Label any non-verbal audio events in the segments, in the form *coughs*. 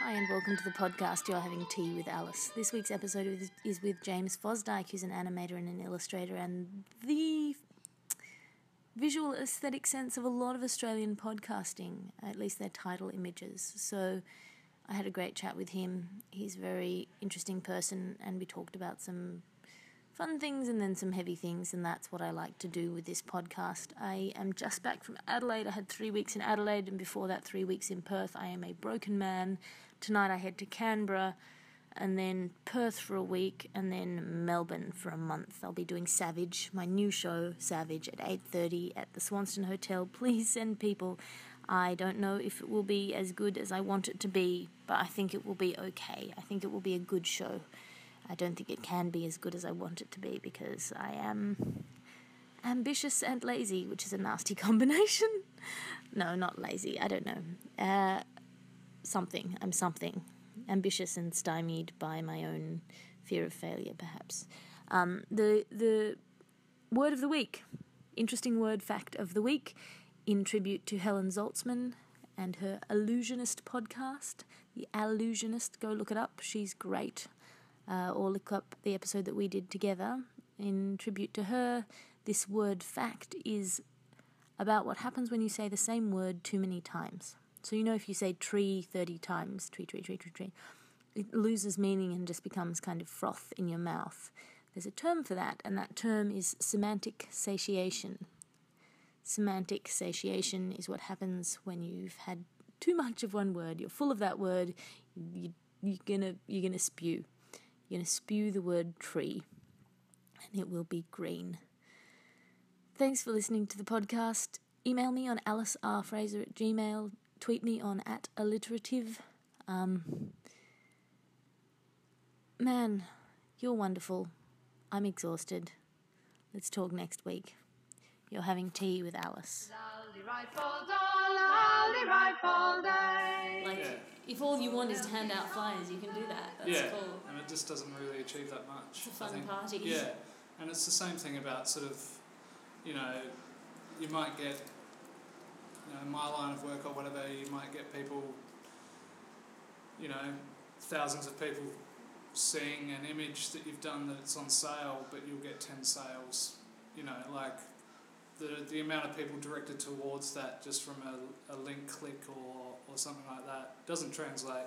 Hi, and welcome to the podcast You're Having Tea with Alice. This week's episode is- with James Fosdike, who's an animator and an illustrator, and the visual aesthetic sense of a lot of Australian podcasting, at least their title images. So I had a great chat with him. He's a very interesting person, and we talked about some fun things and then some heavy things, and that's what I like to do with this podcast. I am just back from Adelaide. I had three weeks in Adelaide, and before that, three weeks in Perth. I am a broken man. Tonight, I head to Canberra, and then Perth for a week, and then Melbourne for a month. I'll be doing Savage, my new show, Savage, at eight thirty at the Swanston Hotel. *laughs* Please send people. I don't know if it will be as good as I want it to be, but I think it will be okay. I think it will be a good show. I don't think it can be as good as I want it to be because I am ambitious and lazy, which is a nasty *laughs* combination. no, not lazy. I don't know. Uh, something. I'm something. Ambitious and stymied by my own fear of failure, perhaps. Um, the the word of the week. Interesting word fact of the week. In tribute to Helen Zaltzman and her Allusionist podcast. The Allusionist. Go look it up. She's great uh, or look up the episode that we did together in tribute to her. This word fact is about what happens when you say the same word too many times. So, you know, if you say tree 30 times, tree, tree, tree, tree, tree, it loses meaning and just becomes kind of froth in your mouth. There's a term for that, and that term is semantic satiation. Semantic satiation is what happens when you've had too much of one word. You're full of that word. You, you're gonna you're gonna spew. You're gonna spew the word tree, and it will be green. Thanks for listening to the podcast. Email me on alicerfraser at gmail. Tweet me on at alliterative. Um, man, you're wonderful. I'm exhausted. Let's talk next week. You're having tea with Alice. Lally rifle doll, lally rifle day. Like, Yeah. if all you want is to hand out flyers, you can do that. That's yeah, cool. and it just doesn't really achieve that much. It's a I fun think. party. Yeah, and it's the same thing about sort of, you know, you might get, you know, in my line of work or whatever, you might get people, you know, thousands of people seeing an image that you've done that's on sale, but you'll get 10 sales, you know, like the, the amount of people directed towards that just from a, a link click or, or something like that doesn't translate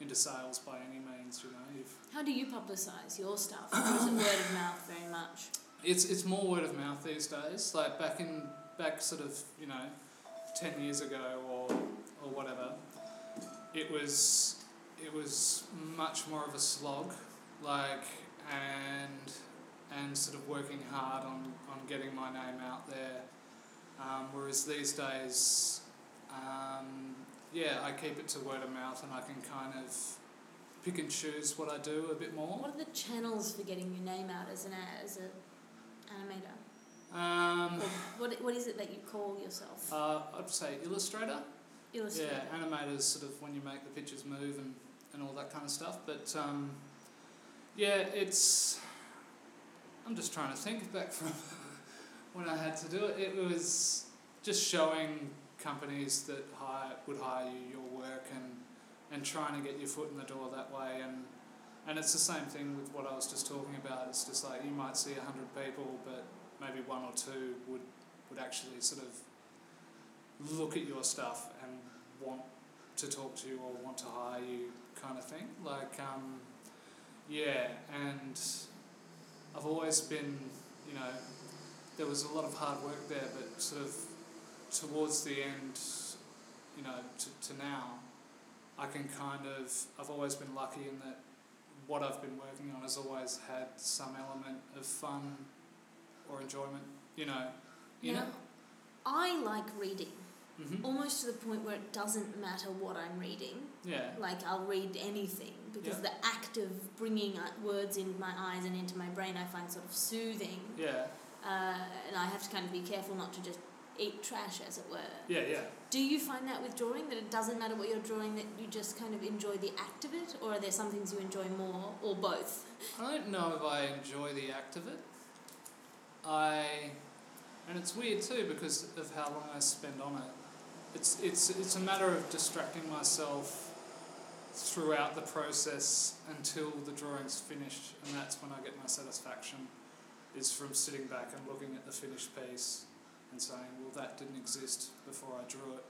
into sales by any means, you know. If How do you publicise your stuff? Or is it word of mouth very much? it's it's more word of mouth these days. Like back in back sort of you know, ten years ago or or whatever, it was it was much more of a slog, like and and sort of working hard on on getting my name out there. Um, whereas these days, um, yeah, I keep it to word of mouth and I can kind of pick and choose what I do a bit more. What are the channels for getting your name out as an as a animator? Um, what what is it that you call yourself? Uh, I'd say illustrator. Illustrator. Yeah, animators sort of when you make the pictures move and, and all that kind of stuff. But um, yeah, it's. I'm just trying to think back from *laughs* when I had to do it. It was just showing companies that hire would hire you your work and and trying to get your foot in the door that way and. And it's the same thing with what I was just talking about. It's just like you might see a hundred people, but maybe one or two would would actually sort of look at your stuff and want to talk to you or want to hire you kind of thing. Like, um, yeah, and I've always been, you know, there was a lot of hard work there, but sort of towards the end, you know, to, to now, I can kind of, I've always been lucky in that what I've been working on has always had some element of fun or enjoyment, you know, in Now, it. I like reading, hmm almost to the point where it doesn't matter what I'm reading. Yeah. Like I'll read anything because Yeah. the act of bringing uh, words in my eyes and into my brain I find sort of soothing. Yeah. Uh, and I have to kind of be careful not to just eat trash, as it were. Yeah, yeah. Do you find that with drawing that it doesn't matter what you're drawing that you just kind of enjoy the act of it, or are there some things you enjoy more, or both? I don't know if I enjoy the act of it. I, and it's weird too because of how long I spend on it. It's it's it's a matter of distracting myself throughout the process until the drawing's finished, and that's when I get my satisfaction. Is from sitting back and looking at the finished piece and saying, "Well, that didn't exist before I drew it."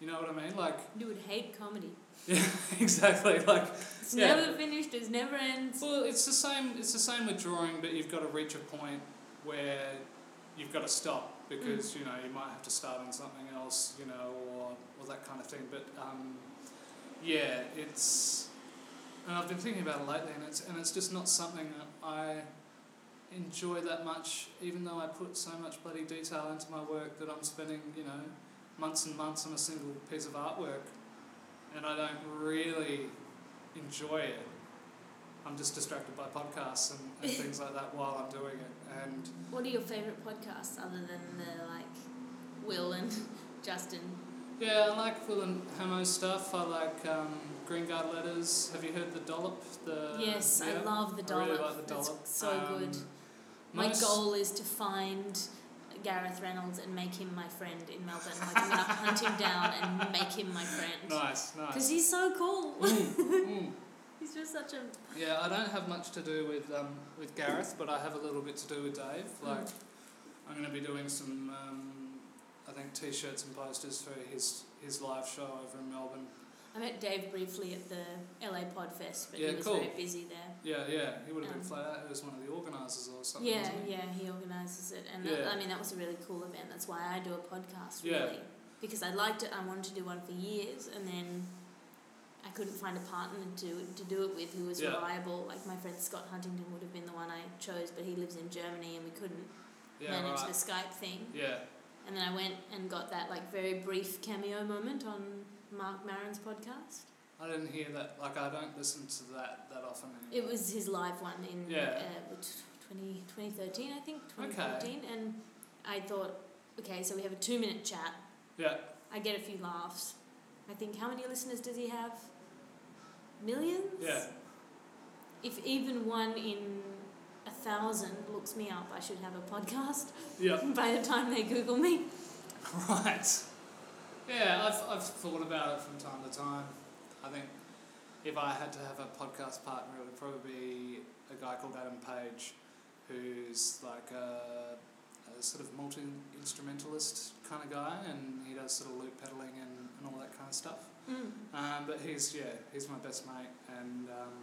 You know what I mean? Like, You would hate comedy. *laughs* yeah, exactly. Like, It's Yeah. never finished. It never ends. well, it's the same. It's the same with drawing, but you've got to reach a point where you've got to stop because you know you might have to start on something else, you know, or or that kind of thing. But um, yeah, it's and I've been thinking about it lately, and it's and it's just not something that I enjoy that much. Even though I put so much bloody detail into my work that I'm spending, you know, months and months on a single piece of artwork, and I don't really enjoy it. I'm just distracted by podcasts and, and *laughs* things like that while I'm doing it. And What are your favourite podcasts other than the like Wil and *laughs* Justin? Yeah, I like Wil and Lehmo stuff. I like um, Green Guide Letters. Have you heard the Dollop? The yes, I love the I really dollop. like the dollop. so Um, good. My most- goal is to find Gareth Reynolds and make him my friend in Melbourne. Like I'm gonna hunt him down and make him my friend. Nice, nice. Because he's so cool. Mm, mm. *laughs* he's just such a. Yeah, I don't have much to do with um, with Gareth, but I have a little bit to do with Dave. Like, I'm going to be doing some, um, I think, t-shirts and posters for his his live show over in Melbourne. I met Dave briefly at the LA Podfest, but Yeah, he was cool. very busy there. Yeah, yeah, he would have been Um, flat out. He was one of the organisers or something. Yeah, he? yeah, he organises it, and Yeah. that, I mean that was a really cool event. That's why I do a podcast, Yeah. really, because I liked it. I wanted to do one for years, and then I couldn't find a partner to to do it with who was Yeah. reliable. Like my friend Scott Huntington would have been the one I chose, but he lives in Germany, and we couldn't Yeah, manage right. the Skype thing. Yeah, And then I went and got that like very brief cameo moment on Marc Maron's podcast. I didn't hear that. Like, I don't listen to that that often. It was his live one in Yeah. uh, 20, 2013, I think, 2014. And I thought, okay, so we have a two minute chat. Yeah, I get a few laughs. I think, how many listeners does he have? Millions? yeah, If even one in thousand looks me up, I should have a podcast yeah. *laughs* by the time they Google me. Right. Yeah, I've, I've thought about it from time to time. I think if I had to have a podcast partner, it would probably be a guy called Adam Page, who's like a, a sort of multi instrumentalist kind of guy, and he does sort of loop pedaling and, and all that kind of stuff. Mm. Um, but he's yeah, he's my best mate, and um,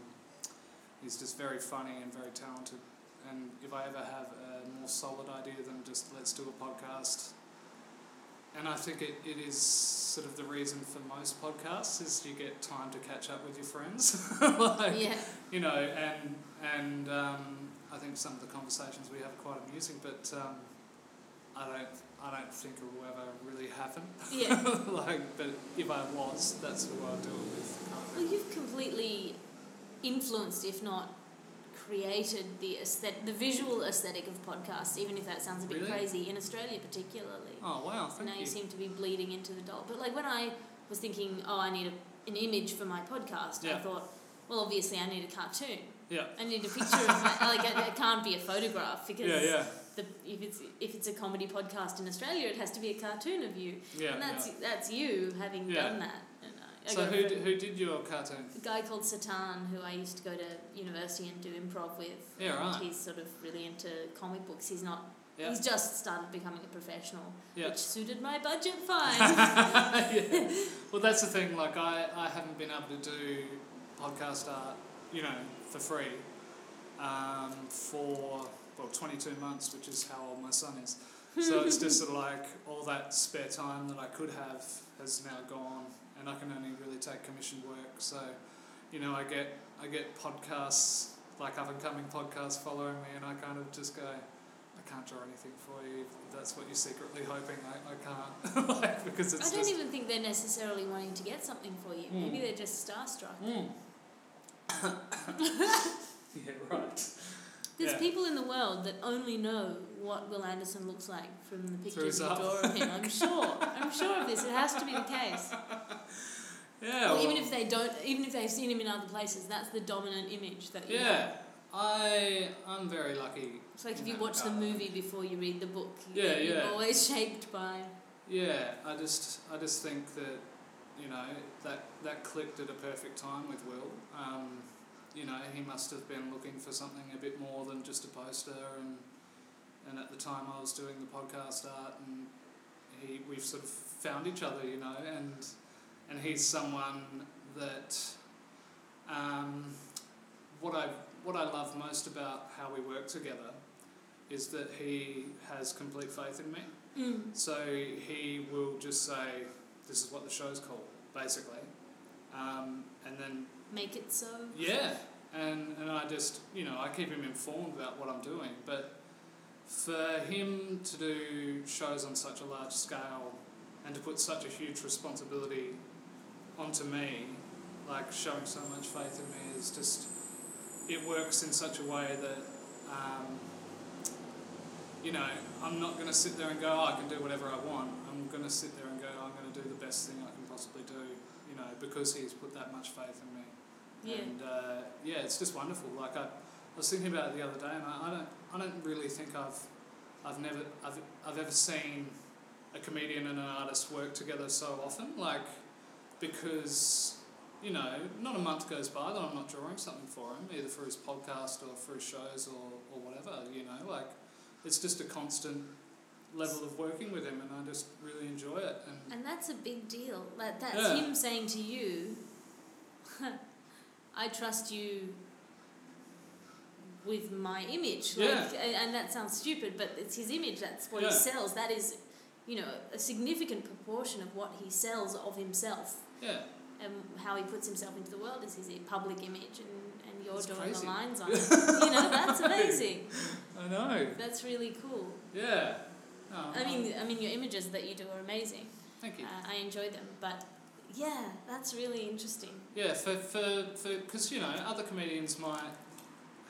he's just very funny and very talented. And if I ever have a more solid idea than just let's do a podcast, and I think it, it is sort of the reason for most podcasts is you get time to catch up with your friends, *laughs* like Yeah. you know, and and um, I think some of the conversations we have are quite amusing, but um, I don't I don't think it will ever really happen. Yeah. *laughs* like, but if I was, that's who I'd do it with. Well, you've completely influenced, if not created, the aesthet- the visual aesthetic of podcasts. Even if that sounds a bit Really? crazy in Australia, particularly. Oh wow, thank now you. you seem to be bleeding into the doll. But like when I was thinking, oh, I need a, an image for my podcast, yeah. I thought, well, obviously I need a cartoon. Yeah. I need a picture of my, like it, it can't be a photograph *laughs* because Yeah, yeah, the if it's if it's a comedy podcast in Australia, it has to be a cartoon of you, yeah. and that's yeah. that's you having Yeah. done that. And I, I So who did, who did your cartoon? a guy called Satan who I used to go to university and do improv with. Yeah, and right. He's sort of really into comic books. He's not. Yeah. He's just started becoming a professional, Yeah. which suited my budget fine. *laughs* yeah. *laughs* Well, that's the thing. Like, I, I haven't been able to do podcast art, you know, for free um, for, well, 22 months, which is how old my son is. So it's just *laughs* sort of like all that spare time that I could have has now gone, and I can only really take commissioned work. So, you know, I get I get podcasts like up and coming podcasts following me, and I kind of just go, I can't draw anything for you. If that's what you're secretly hoping. I, I can't, *laughs* like because it's I don't just. even think they're necessarily wanting to get something for you. Mm. Maybe they're just starstruck. Mm. *coughs* *laughs* yeah, right. There's Yeah. people in the world that only know what Wil Anderson looks like from the pictures you draw of him. I'm *laughs* sure. I'm sure of this. It has to be the case. Yeah. or even if they don't, even if they've seen him in other places, that's the dominant image that you Yeah, have. I I'm very lucky. It's like if you watch the movie before you read the book. Yeah, you're yeah. always *laughs* shaped by. Yeah, I just I just think that you know, that that clicked at a perfect time with Wil. Um, you know, he must have been looking for something a bit more than just a poster, and and at the time I was doing the podcast art, and he we've sort of found each other, you know, and and he's someone that um, what I what I love most about how we work together is that he has complete faith in me. Mm. So he will just say, "This is what the show's called," basically, um, Make it so. yeah, and and I just you know I keep him informed about what I'm doing, but for him to do shows on such a large scale and to put such a huge responsibility onto me, like showing so much faith in me, is just it works in such a way that. Um, you know, I'm not going to sit there and go, oh, I can do whatever I want. I'm going to sit there and go, I'm going to do the best thing I can possibly do, you know, because he's put that much faith in me. Yeah. And uh, yeah, it's just wonderful. Like I, I was thinking about it the other day, and I, I don't, I don't really think I've, I've never, I've, I've ever seen a comedian and an artist work together so often. Like, because you know, not a month goes by that I'm not drawing something for him, either for his podcast or for his shows or, or whatever. You know, like it's just a constant level of working with him, and I just really enjoy it. And And that's a big deal. That that's Yeah. him saying to you, *laughs* "I trust you with my image." Like, Yeah. and, that sounds stupid, but it's his image. That's what Yeah. he sells. That is, you know, a significant proportion of what he sells of himself yeah, and how he puts himself into the world is his public image, and, and you're That's doing crazy. the lines on *laughs* it. you know, that's amazing. I know. That's really cool. Yeah. No, I mean, I mean, your images that you do are amazing. thank you. Uh, I enjoy them, but yeah, that's really interesting. Yeah, for for because you know other comedians might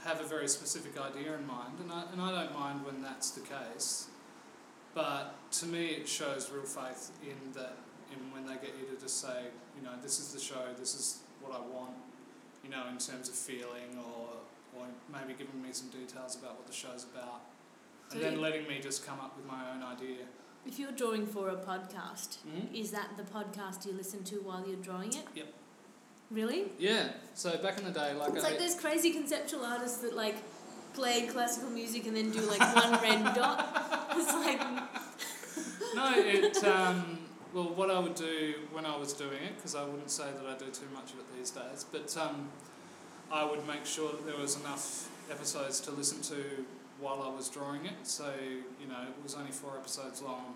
have a very specific idea in mind, and I and I don't mind when that's the case. But to me, it shows real faith in that in when they get you to just say, you know, this is the show, this is what I want, you know, in terms of feeling or or maybe giving me some details about what the show's about, and So then you- letting me just come up with my own idea. If you're drawing for a podcast, Mm-hmm. is that the podcast you listen to while you're drawing it? Yep. Really? Yeah. So back in the day, like It's I, like those crazy conceptual artists that like play classical music and then do like one red *laughs* dot. It's like No, it. Um, well, what I would do when I was doing it, because I wouldn't say that I do too much of it these days, but um, I would make sure that there was enough episodes to listen to while I was drawing it. So you know, it was only four episodes long.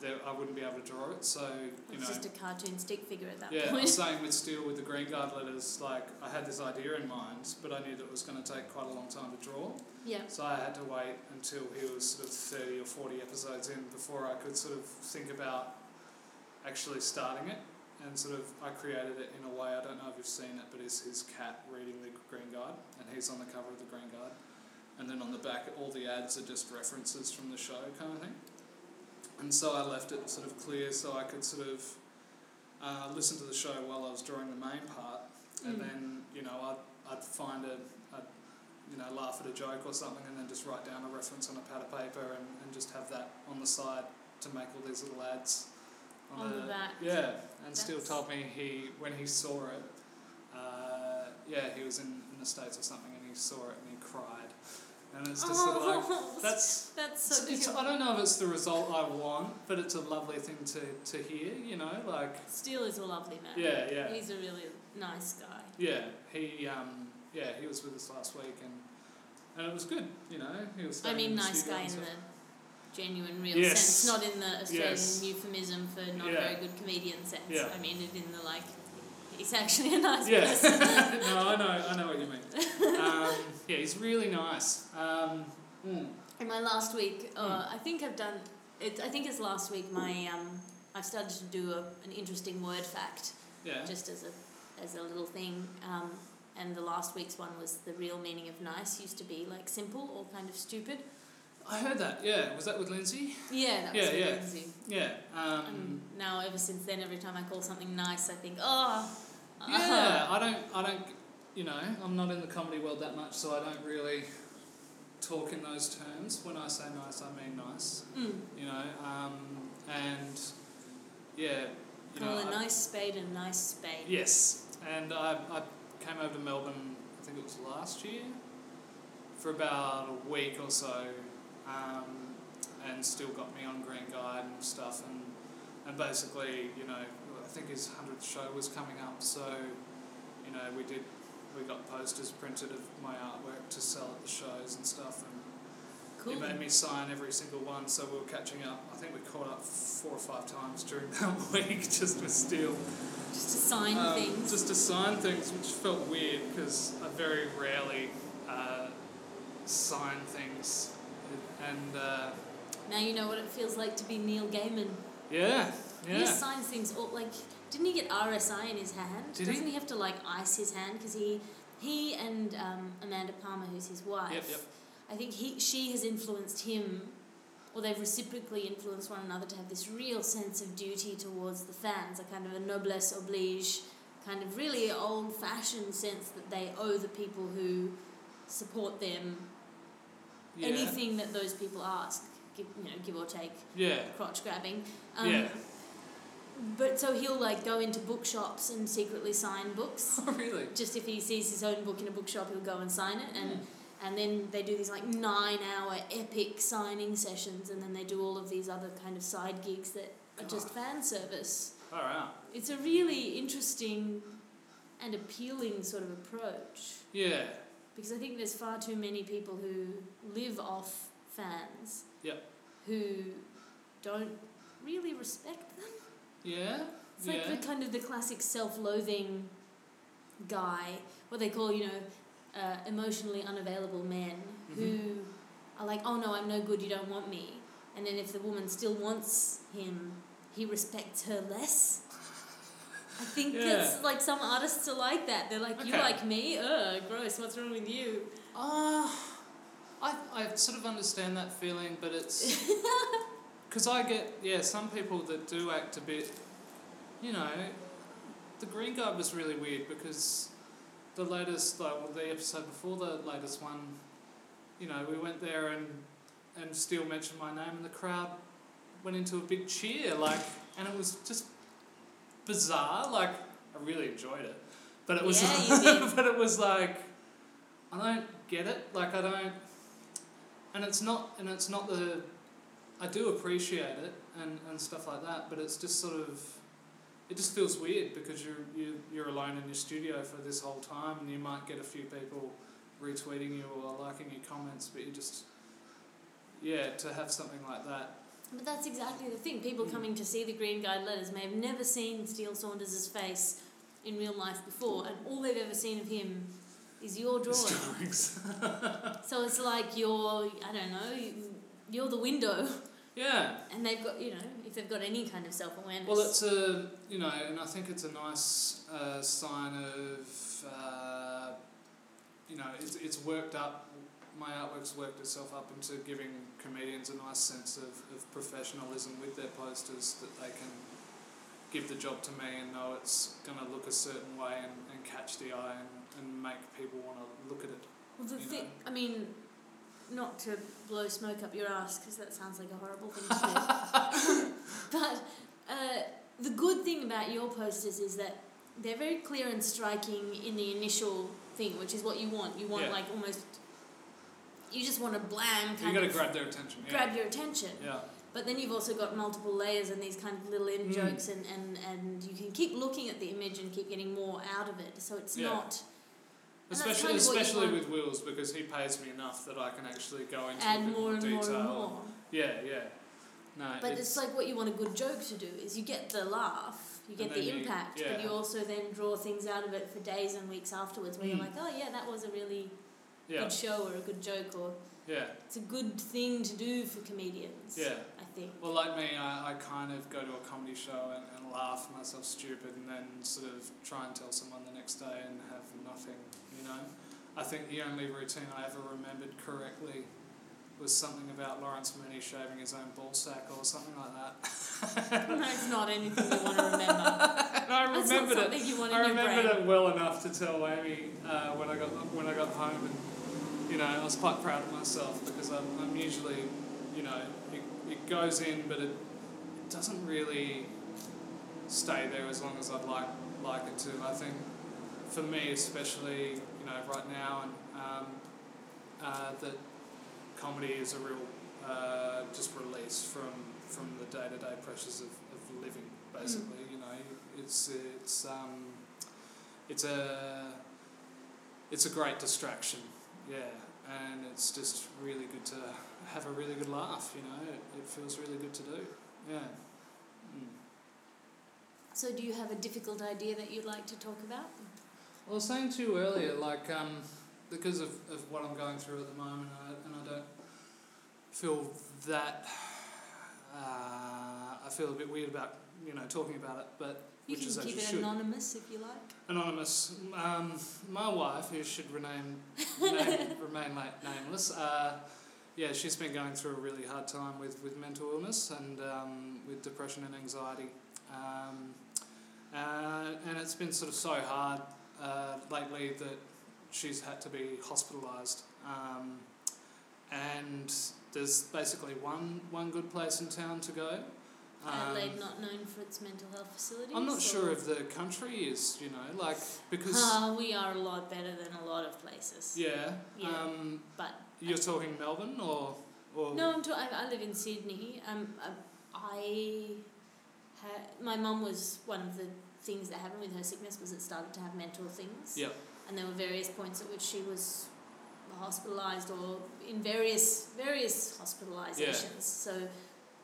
There, I wouldn't be able to draw it. So you know it's know. just a cartoon stick figure at that Yeah, point. was *laughs* saying with Steele with the Green Guide letters, like I had this idea in mind, but I knew that it was going to take quite a long time to draw. yeah. So I had to wait until he was sort of 30 or 40 episodes in before I could sort of think about actually starting it. And sort of, I created it in a way, I don't know if you've seen it, but it's his cat reading the Green Guide, and he's on the cover of the Green Guide. And then on the back, all the ads are just references from the show kind of thing. And so I left it sort of clear so I could sort of uh, listen to the show while I was drawing the main part. And Mm. then, you know, I'd, I'd find a, I'd, you know, laugh at a joke or something and then just write down a reference on a pad of paper and, and just have that on the side to make all these little ads. On the back. Yeah, and Steele told me he, when he saw it, uh, yeah, he was in, in the States or something and he saw it and he cried. And it's just sort of like, *laughs* that's, that's so it's, cute. I don't know if it's the result I want, but it's a lovely thing to, to hear, you know, like, Steele is a lovely man. yeah, yeah. He's a really nice guy. Yeah, he um, yeah he was with us last week and and it was good. You know, he was. I mean, nice guy in stuff. the genuine, real Yes. sense, not in the Australian Yes. euphemism for not Yeah. very good comedian sense. Yeah. I mean it in the like, he's actually a nice Yeah, person. *laughs* no, I know, I know what you mean. Um, yeah, he's really nice. Um, mm, In my last week, uh, Hmm. I think I've done it. I think it's last week. My um, I've started to do a, an interesting word fact, yeah, just as a as a little thing. Um, and the last week's one was the real meaning of nice used to be like simple or kind of stupid. I heard that. Yeah, was that with Lindsay? Yeah, that was Yeah, yeah. easy. Yeah. Um, now ever since then, every time I call something nice, I think, oh. Yeah, I don't, I don't, you know, I'm not in the comedy world that much, so I don't really talk in those terms. When I say nice, I mean nice. Mm. you know, um, and yeah, you Call know, a I- nice spade and a nice spade. Yes, and I, I came over to Melbourne, I think it was last year, for about a week or so, um, and Steele got me on Green Guide and stuff, and, and basically, you know, think his 100th show was coming up, so, you know, we did, we got posters printed of my artwork to sell at the shows and stuff, and Cool. he made me sign every single one, so we were catching up. I think we caught up four or five times during *laughs* that week just with Steele. Just to sign Um, things. Just to sign things, which felt weird because I very rarely uh, sign things. And uh, now you know what it feels like to be Neil Gaiman. yeah, yeah. just signs things all like. Didn't he get RSI in his hand? Did? Doesn't he? have to like ice his hand because he, he and um, Amanda Palmer, who's his wife. Yep, yep. I think he she has influenced him, or they've reciprocally influenced one another to have this real sense of duty towards the fans, a kind of a noblesse oblige, kind of really old fashioned sense that they owe the people who support them Yeah. anything that those people ask, give, you know, give or take, Yeah. crotch grabbing. Um, yeah. But so he'll like go into bookshops and secretly sign books. *laughs* Oh, really? Just if he sees his own book in a bookshop, he'll go and sign it, and Hmm. and then they do these like nine hour epic signing sessions, and then they do all of these other kind of side gigs that are just fan service. All right. It's a really interesting and appealing sort of approach Yeah. because I think there's far too many people who live off fans. Yep. Who don't really respect them. Yeah. It's yeah. like the kind of the classic self-loathing guy, what they call, you know, uh, emotionally unavailable men Mm-hmm. who are like, oh no, I'm no good, you don't want me. And then if the woman still wants him, he respects her less. I think Yeah. that's like some artists are like that. They're like, you like me? Ugh, gross, what's wrong with you? Uh, I, I sort of understand that feeling, but it's. *laughs* Because I get, yeah, some people that do act a bit. You know, the Green Guide was really weird because the latest, like, well, the episode before the latest one, you know, we went there and, and Steele mentioned my name and the crowd went into a big cheer, like, and it was just bizarre. Like, I really enjoyed it. But it was, Yeah, *laughs* but it was like, I don't get it. Like I don't, and it's not, and it's not the, I do appreciate it and, and stuff like that. But it's just sort of, it just feels weird because you're you you're alone in your studio for this whole time, and you might get a few people retweeting you or liking your comments, but you just, yeah, to have something like that. But that's exactly the thing. People Mm. coming to see the Green Guide letters may have never seen Steele Saunders' face in real life before, and all they've ever seen of him is your drawing. Drawings. *laughs* so it's like you're, I don't know, you're the window, yeah. and they've got, you know, if they've got any kind of self awareness. Well, it's a you know, and I think it's a nice uh, sign of uh, you know, it's it's worked up. My artwork's worked itself up into giving comedians a nice sense of, of professionalism with their posters that they can give the job to me and know it's going to look a certain way and, and catch the eye and, and make people want to look at it. Well, the thing. I mean, not to blow smoke up your ass because that sounds like a horrible thing to do. *laughs* but uh, the good thing about your posters is that they're very clear and striking in the initial thing, which is what you want. You want Yeah. like almost. You just want to blam You kind got to of grab their attention. Yeah. grab your attention. yeah. But then you've also got multiple layers and these kind of little in Mm. jokes, and, and, and you can keep looking at the image and keep getting more out of it. So it's Yeah. not. Especially, kind of what you especially with Wills because he pays me enough that I can actually go into a bit more and more detail. and more. Yeah, yeah. No, But it's, like what you want a good joke to do is you get the laugh, you get the then you- impact, yeah. but you also then draw things out of it for days and weeks afterwards where Mm. you're like, oh yeah, that was a really yeah, good show or a good joke or yeah, it's a good thing to do for comedians. yeah. I think. Well, like me, I, I kind of go to a comedy show and, and laugh myself stupid and then sort of try and tell someone the next day and have nothing, you know? I think the only routine I ever remembered correctly was something about Lawrence Mooney shaving his own ball sack or something like that. *laughs* no, it's not anything you want to *laughs* remember. and I remembered it. I remembered it well enough to tell Amy uh, when I got when I got home, and you know I was quite proud of myself because I'm, I'm usually, you know, it, it goes in, but it, it doesn't really stay there as long as I'd like like it to. I think for me, especially, you know, right now, and um, uh, that comedy is a real uh, just release from from the day to day pressures of, of living. Basically, you know, it's it's um, it's a it's a great distraction. Yeah, and it's just really good to have a really good laugh. You know, it, it feels really good to do. Yeah. Mm. So, do you have a difficult idea that you'd like to talk about? I was saying to you earlier, like, um, because of, of what I'm going through at the moment, I, and I don't feel that. Uh, I feel a bit weird about you know talking about it, but You can keep it should. anonymous if you like. Anonymous. Um, my wife, who should remain name, *laughs* remain like nameless. Uh, yeah, she's been going through a really hard time with, with mental illness and um, with depression and anxiety. Um, uh, and it's been sort of so hard uh, lately that she's had to be hospitalised. Um, and there's basically one, one good place in town to go. Um, Adelaide, not known for its mental health facilities. I'm not sure if the country is, you know, like, because. Ah, we are a lot better than a lot of places. Yeah. Yeah. Um, But you're talking Melbourne or or no, I'm t- I, I live in Sydney. Um, uh, I had my mum was one of the things that happened with her sickness was it started to have mental things. Yep. And there were various points at which she was hospitalised or in various various hospitalisations. So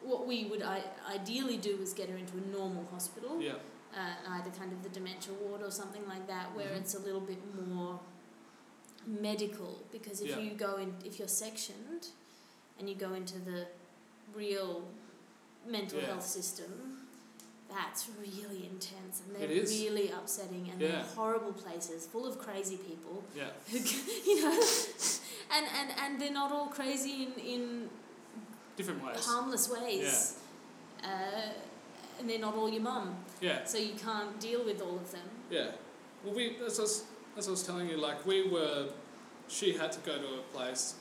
what we would I, ideally do is get her into a normal hospital, yeah uh, either kind of the dementia ward or something like that, where Mhm. it's a little bit more medical. Because if Yeah. you go in, if you're sectioned, and you go into the real mental Yeah. health system, that's really intense and they're really upsetting and Yeah. they're horrible places full of crazy people. Yeah. Who, *laughs* you know, and, and, and they're not all crazy in, in different ways. harmless ways. Uh, and they're not all your mum, yeah. So you can't deal with all of them. yeah. Well we as I was, as I was telling you like we were she had to go to a place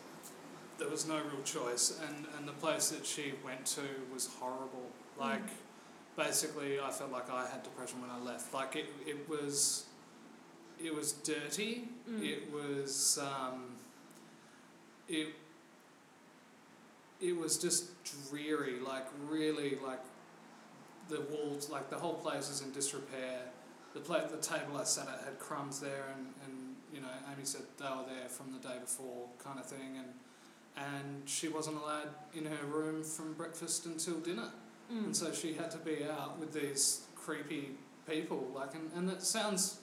there was no real choice and and the place that she went to was horrible. Like basically I felt like I had depression when I left like it it was it was dirty Mm. It was um, it it was just dreary, like really like the walls, like the whole place is in disrepair. The pla- the table I sat at had crumbs there, and, and you know Amy said they were there from the day before, kind of thing, and and she wasn't allowed in her room from breakfast until dinner. Mm. And so she had to be out with these creepy people, like, and, and it sounds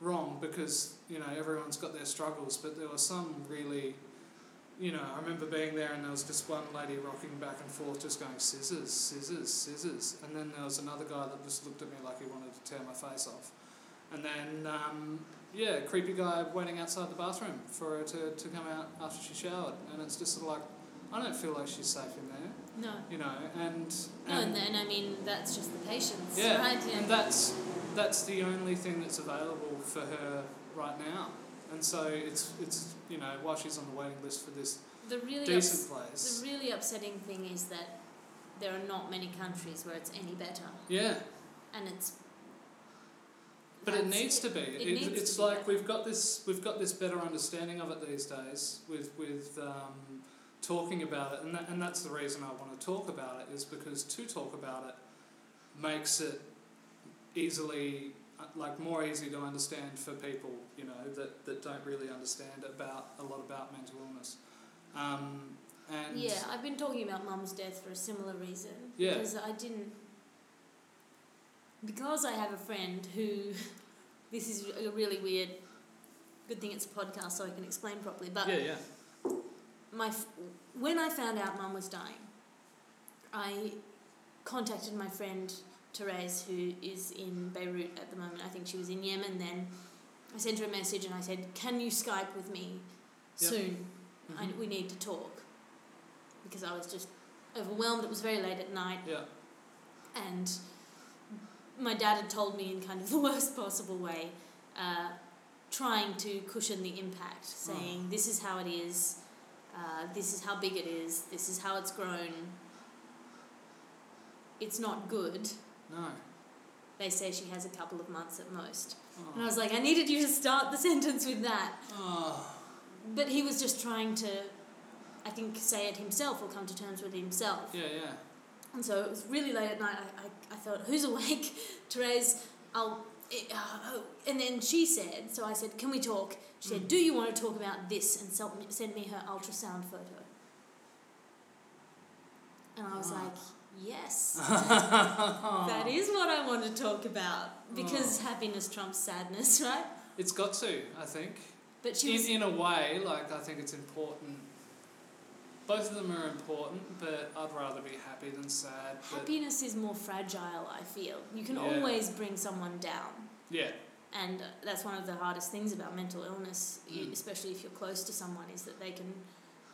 wrong because, you know, everyone's got their struggles, but there were some really, you know, I remember being there and there was just one lady rocking back and forth just going, scissors, scissors, scissors. And then there was another guy that just looked at me like he wanted to tear my face off. And then, um, yeah, creepy guy waiting outside the bathroom for her to, to come out after she showered. And it's just sort of like, I don't feel like she's safe in there, No. you know, and... No, and then I mean that's just the patience, Yeah, right? Yeah. and that's that's the only thing that's available for her right now. And so it's it's you know while she's on the waiting list for this the really decent ups- place. the really upsetting thing is that there are not many countries where it's any better, Yeah, and it's. but it needs to be. It, needs to it's like better. we've got this we've got this better understanding of it these days with with um, talking about it, and that, and that's the reason I want to talk about it is because to talk about it makes it easily like more easy to understand for people you know that, that don't really understand about a lot about mental illness um, and Yeah, I've been talking about mum's death for a similar reason. Yeah. Because I didn't. Because I have a friend who. *laughs* This is a really weird. Good thing it's a podcast so I can explain properly. But yeah yeah my when I found out mum was dying, I contacted my friend Therese, who is in Beirut at the moment. I think she was in Yemen then. I sent her a message and I said, "Can you Skype with me Yep. soon? I, Mhm. we need to talk." Because I was just overwhelmed. It was very late at night, yeah and my dad had told me in kind of *laughs* the worst possible way, uh, trying to cushion the impact, saying, "This is how it is." Uh, this is how big it is. This is how it's grown. It's not good. no they say she has a couple of months at most. Oh. And I was like, I needed you to start the *laughs* sentence with that. Oh. But he was just trying to, I think, say it himself or come to terms with himself. Yeah, yeah. And so it was really late at night. I, I, I thought, who's awake? *laughs* Therese, I'll. It, uh, oh. And then she said, so I said, can we talk? She said, Mm. do you want to talk about this? And sent me, sent me her ultrasound photo. And I was Ah. like, yes, *laughs* that is what I want to talk about. Because Oh. happiness trumps sadness, *laughs* right? It's got to, I think. But she In, was. in a way, like, I think it's important. Both of them are important, but I'd rather be happy than sad. Happiness is more fragile, I feel. You can Yeah. always bring someone down. yeah, And uh, that's one of the hardest things about mental illness, Mm. especially if you're close to someone, is that they can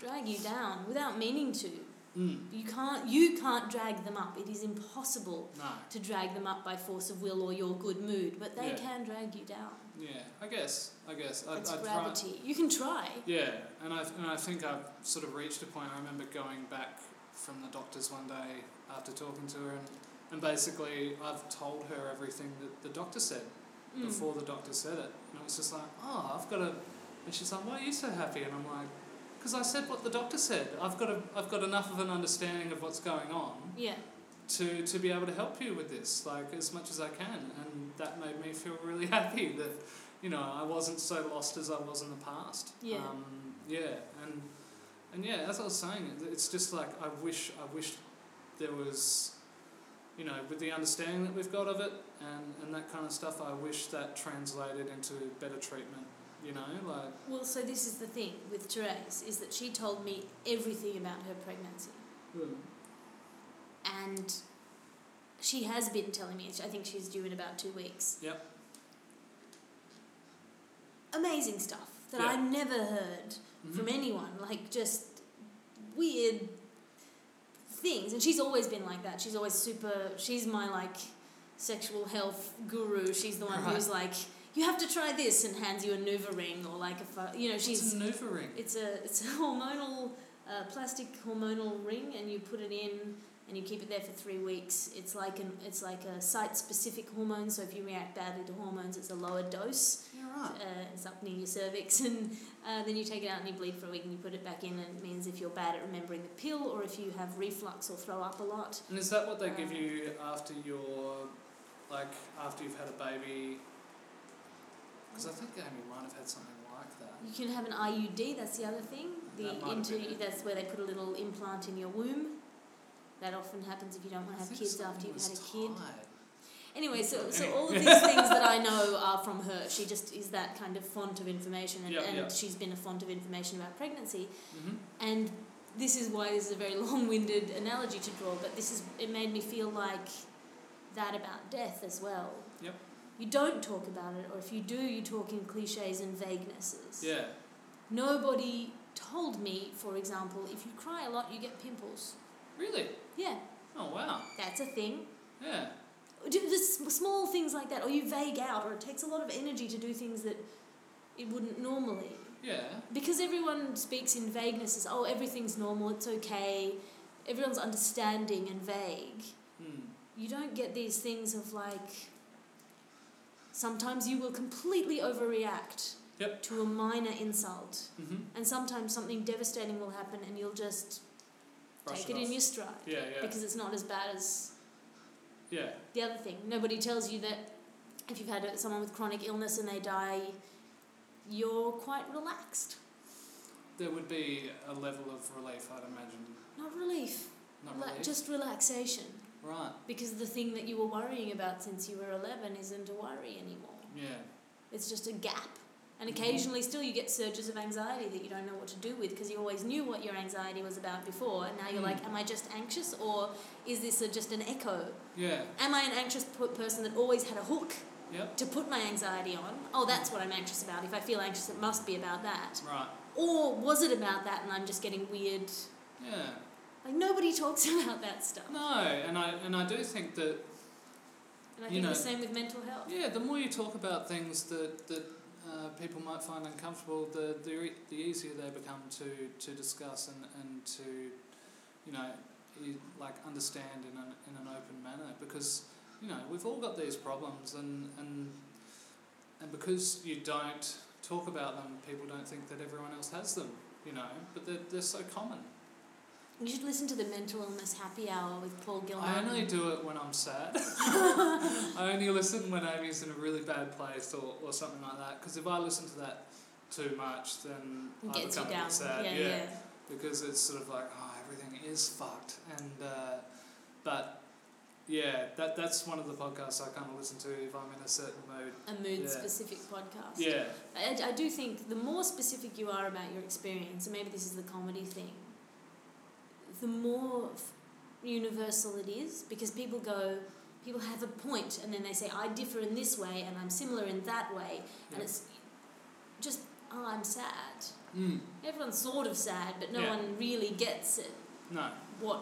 drag you down without meaning to. mm, You can't, you can't drag them up. It is impossible no, to drag them up by force of will or your good mood, but they Yeah. can drag you down. Yeah. I guess, I guess. I, It's I'd try, gravity. You can try. Yeah, and I and I think I've sort of reached a point. I remember going back from the doctors one day after talking to her, and, and basically I've told her everything that the doctor said Mm. before the doctor said it, and it was just like, oh, I've got a, and she's like, why are you so happy? And I'm like, because I said what the doctor said. I've got a, I've got enough of an understanding of what's going on Yeah. to to be able to help you with this, like as much as I can, and that made me feel really *laughs* happy that, you know, I wasn't so lost as I was in the past. Yeah. Um, yeah, and and yeah, as I was saying, it's just like I wish I wish there was, you know, with the understanding that we've got of it and and that kind of stuff, I wish that translated into better treatment. You know, like Well, so this is the thing with Therese is that she told me everything about her pregnancy. and she has been telling me. I think she's due in about two weeks. Yep. Amazing stuff that Yeah. I never heard from Mhm. anyone. Like just weird things, and she's always been like that. She's always super. She's my like sexual health guru. She's the one Right. who's like, you have to try this, and hands you a Nuva ring or like a you know she's. It's a maneuvering. It's a it's a hormonal uh, plastic hormonal ring, and you put it in, and you keep it there for three weeks. It's like an it's like a site specific hormone. So if you react badly to hormones, it's a lower dose. Yeah, right. Uh, it's up near your cervix, *laughs* and uh, then you take it out and you bleed for a week, and you put it back in, and it means if you're bad at remembering the pill, or if you have reflux or throw up a lot. And is that what they give Uh, you after your, like, after you've had a baby? Because I think Amy might have had something like that. You can have an IUD. That's the other thing. The That might have into been it. that's where they put a little implant in your womb. That often happens if you don't want to have kids after you've had a kid. tied. Anyway, so, so all of these *laughs* things that I know are from her. She just is that kind of font of information, and, Yeah, and yeah. she's been a font of information about pregnancy. Mm-hmm. And this is why this is a very *laughs* long-winded analogy to draw, but this is it made me feel like that about death as well. Yep. You don't talk about it, or if you do, you talk in cliches and vaguenesses. Yeah. Nobody told me, for example, if you cry a lot, you get pimples. Really? Yeah, Oh wow. that's a thing. Yeah. Do- Just small things like that, or you vague out, or it takes a lot of energy to do things that it wouldn't normally. Yeah. Because everyone speaks in vagueness as, oh, everything's normal, it's okay, everyone's understanding and vague. Hmm. You don't get these things of like, sometimes you will completely overreact Yep. to a minor insult, Mm-hmm. and sometimes something devastating will happen and you'll just Brush take it it, in your stride. Yeah, yeah. Because it's not as bad as yeah. the other thing. Nobody tells you that if you've had someone with chronic illness and they die, you're quite relaxed. There would be a level of relief, I'd imagine. Not relief, Not like relief. just relaxation. right. Because the thing that you were worrying about since you were 11 isn't a worry anymore. Yeah. It's just a gap. And occasionally, still, you get surges of anxiety that you don't know what to do with because you always knew what your anxiety was about before. And now you're Mm. like, am I just anxious or is this a, just an echo? Yeah. Am I an anxious p- person that always had a hook Yep. to put my anxiety on? Oh, that's what I'm anxious about. If I feel anxious, it must be about that. Right. Or was it about that and I'm just getting weird? Yeah. Like, nobody *laughs* talks about that stuff. No, and I and I do think that And I think know- the same with mental health. yeah, the more you talk about things that that uh, people might find uncomfortable, the the the easier they become to to discuss and and to, you know, like understand in an in an open manner because you know, we've all got these problems, and and and because you don't talk about them, people don't think that everyone else has them. You know, but they're they're so common. You should listen to the Mental Illness Happy Hour with Paul Gilmartin. I only do it when I'm sad. *laughs* I only listen when Amy's in a really bad place or, or something like that. Because if I listen to that too much, then It I become down. sad. yeah, yeah. Because it's sort of like, oh, everything is fucked. And uh, but yeah, that that's one of the podcasts I kind of listen to if I'm in a certain mood. A mood Yeah. specific podcast. Yeah, I, I do think the more specific you are about your experience, and maybe this is the comedy thing, the more universal it is because people go, people have a point and then they say, I differ in this way and I'm similar in that way, and Yeah. it's just, oh, I'm sad. mm, Everyone's sort of sad, but no Yeah. one really gets it, no, what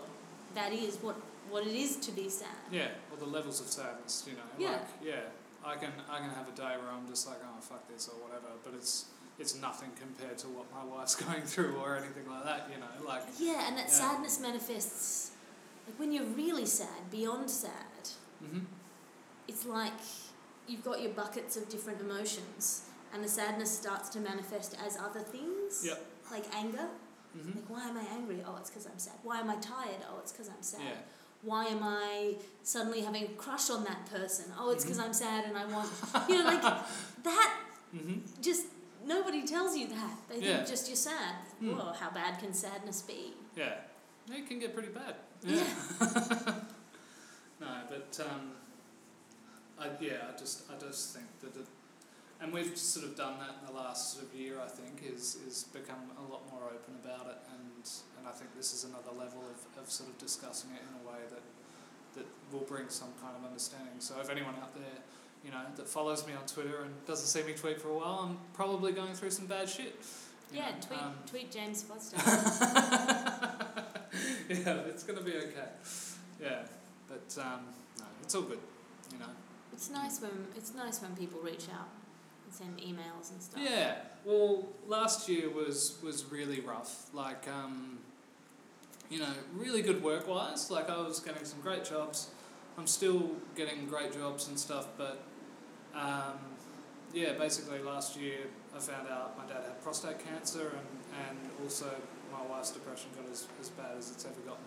that is, what, what it is to be sad. yeah, or the levels of sadness. You know, Yeah. like yeah, I can I can have a day where I'm just like, oh fuck this or whatever, but it's it's nothing compared to what my wife's *laughs* going through or anything like that. You know, like Yeah, and that Yeah. sadness manifests, like when you're really sad, beyond sad. hmm it's like you've got your buckets of different emotions and the sadness starts to manifest as other things Yep. like anger hmm like why am i angry oh it's because i'm sad why am i tired oh it's because i'm sad yeah, why am i suddenly having a crush on that person oh it's because Mhm. i'm sad and i want you know like *laughs* that hmm just nobody tells you that they Yeah. think just you're sad Hmm. whoa how bad can sadness be yeah, it can get pretty bad. Yeah. *laughs* no, but um, I yeah, I just I just think that it, and we've sort of done that in the last sort of year. I think is is become a lot more open about it, and and I think this is another level of, of sort of discussing it in a way that that will bring some kind of understanding. So if anyone out there. You know that follows me on Twitter and doesn't see me tweet for a while. I'm probably going through some bad shit. yeah know, tweet um, tweet james foster *laughs* yeah, it's gonna be okay. Yeah, but um, no, it's all good. You know. It's nice when it's nice when people reach out and send emails and stuff. Yeah. Well, last year was was really rough. Like, um, you know, really good work wise. Like, I was getting some great jobs. I'm still getting great jobs and stuff, but um, yeah, basically last year I found out my dad had prostate cancer and, and also my wife's depression got as, as bad as it's ever gotten.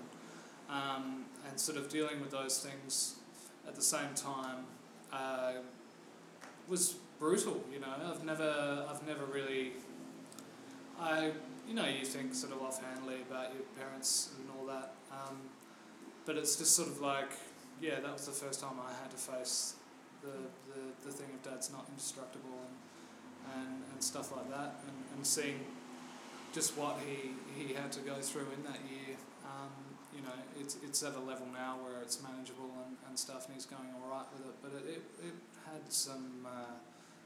Um, and sort of dealing with those things at the same time uh, was brutal. You know, I've never, I've never really, I, you know, you think sort of offhandedly about your parents and all that, um, but it's just sort of like, yeah, that was the first time I had to face the, the, the thing of dad's not indestructible and, and, and stuff like that, and, and seeing just what he, he had to go through in that year. Um, you know, it's it's at a level now where it's manageable and, and stuff, and he's going all right with it. But it, it, it had some uh,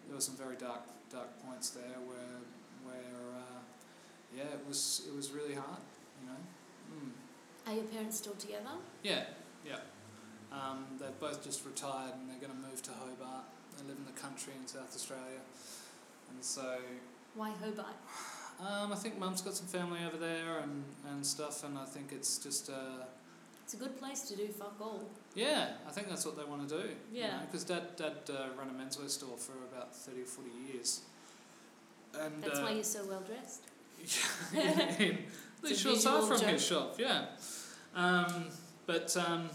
there were some very dark dark points there where where uh, yeah, it was it was really hard. You know. Mm. Are your parents still together? Yeah, yeah. Um, they've both just retired and they're going to move to Hobart. They live in the country in South Australia, and so Why Hobart? um, I think Mum's got some family over there and, and stuff, and I think it's just uh, It's a good place to do fuck all. yeah, I think that's what they want to do. Yeah. Because Dad Dad uh, ran a menswear store for about thirty or forty years, and That's uh, why you're so well dressed. in the It's a shorts are from joke. his shop, yeah. Um, but um,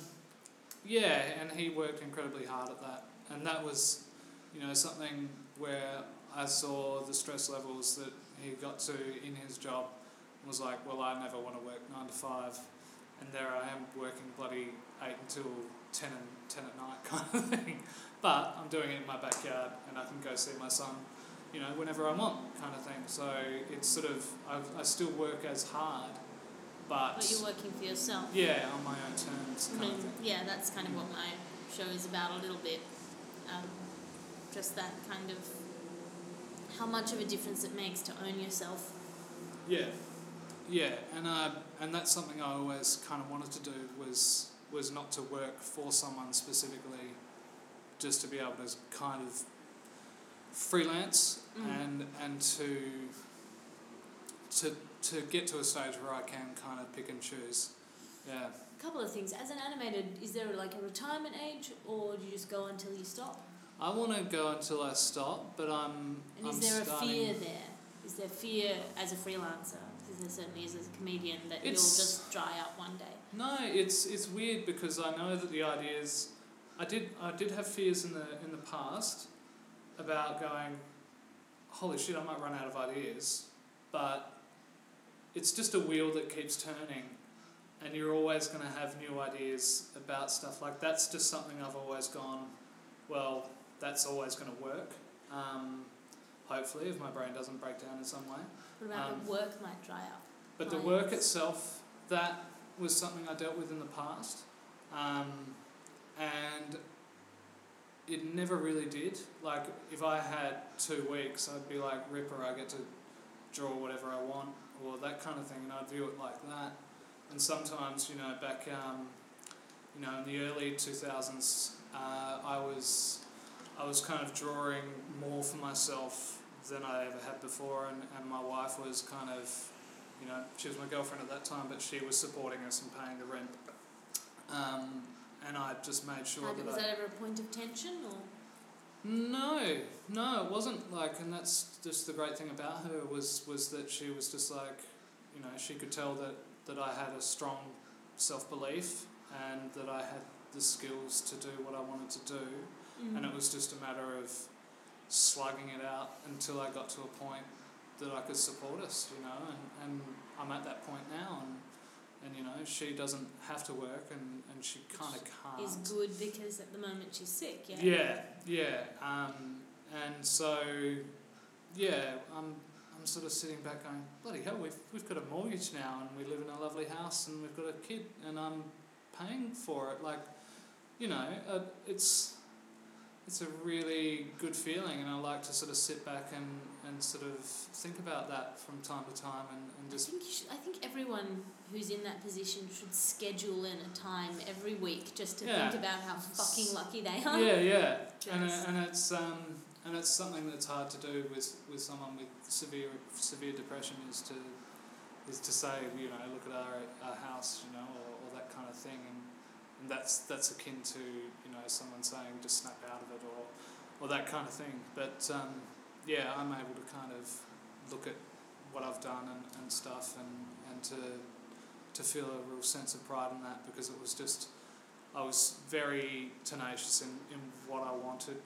yeah, and he worked incredibly hard at that, and that was, you know, something where I saw the stress levels that he got to in his job. Was like, well, I never want to work nine to five, and there I am working bloody eight until ten and ten at night *laughs* kind of thing. But I'm doing it in my backyard, and I can go see my son you know, whenever I want, kind of thing. So it's sort of I, I still work as hard, but, But you're working for yourself. yeah, on my own terms, I mean, yeah, that's kind of what my show is about a little bit. Um, just that kind of how much of a difference it makes to own yourself. Yeah, yeah, and uh, and that's something I always kind of wanted to do was was not to work for someone specifically, just to be able to kind of freelance Mm. and and to to to get to a stage where I can kind of pick and choose. Yeah. A couple of things. As an animator, is there like a retirement age, or do you just go until you stop? I want to go until I stop, but I'm. And I'm is there starting, a fear there? Is there fear as a freelancer? Because there certainly is as a comedian that you'll just dry up one day. No, it's it's weird because I know that the ideas. I did I did have fears in the in the past about going, holy shit, I might run out of ideas, but it's just a wheel that keeps turning, and you're always going to have new ideas about stuff. Like that's just something I've always gone, well, that's always going to work. Um, hopefully, if my brain doesn't break down in some way. What about Um, the work might dry up? But the work itself, that was something I dealt with in the past, um, and it never really did. Like if I had two weeks, I'd be like Ripper. I get to draw whatever I want, or that kind of thing, and I'd view it like that. And sometimes, you know, back, um, you know, in the early two thousands, uh, I was, I was kind of drawing more for myself than I ever had before, and, and my wife was kind of you know, she was my girlfriend at that time, but she was supporting us and paying the rent. Um, and I just made sure How, that was I. that ever a point of tension, or No, no, it wasn't like, and that's just the great thing about her was was that she was just like, you know, she could tell that that I had a strong self belief and that I had the skills to do what I wanted to do, mm. and it was just a matter of slugging it out until I got to a point that I could support us, you know, and, and I'm at that point now, and and you know she doesn't have to work, and, and she kind of can't. is good because at the moment she's sick. Yeah. Yeah, yeah. Um, and so, yeah, I'm, I'm sort of sitting back going, bloody hell, we've, we've got a mortgage now and we live in a lovely house and we've got a kid and I'm paying for it. Like, you know, uh, it's, it's a really good feeling and I like to sort of sit back and, and sort of think about that from time to time and, and just I think you should, I think everyone who's in that position should schedule in a time every week just to Yeah. think about how fucking lucky they are. yeah, yeah. And, uh, and it's um, and it's something that's hard to do with, with someone with severe severe depression is to is to say you know look at our, our house you know or, or that kind of thing and, and that's that's akin to you know someone saying just snap out of it or or that kind of thing but um, yeah I'm able to kind of look at what I've done and, and stuff and, and to to feel a real sense of pride in that because it was just I was very tenacious in, in what I wanted,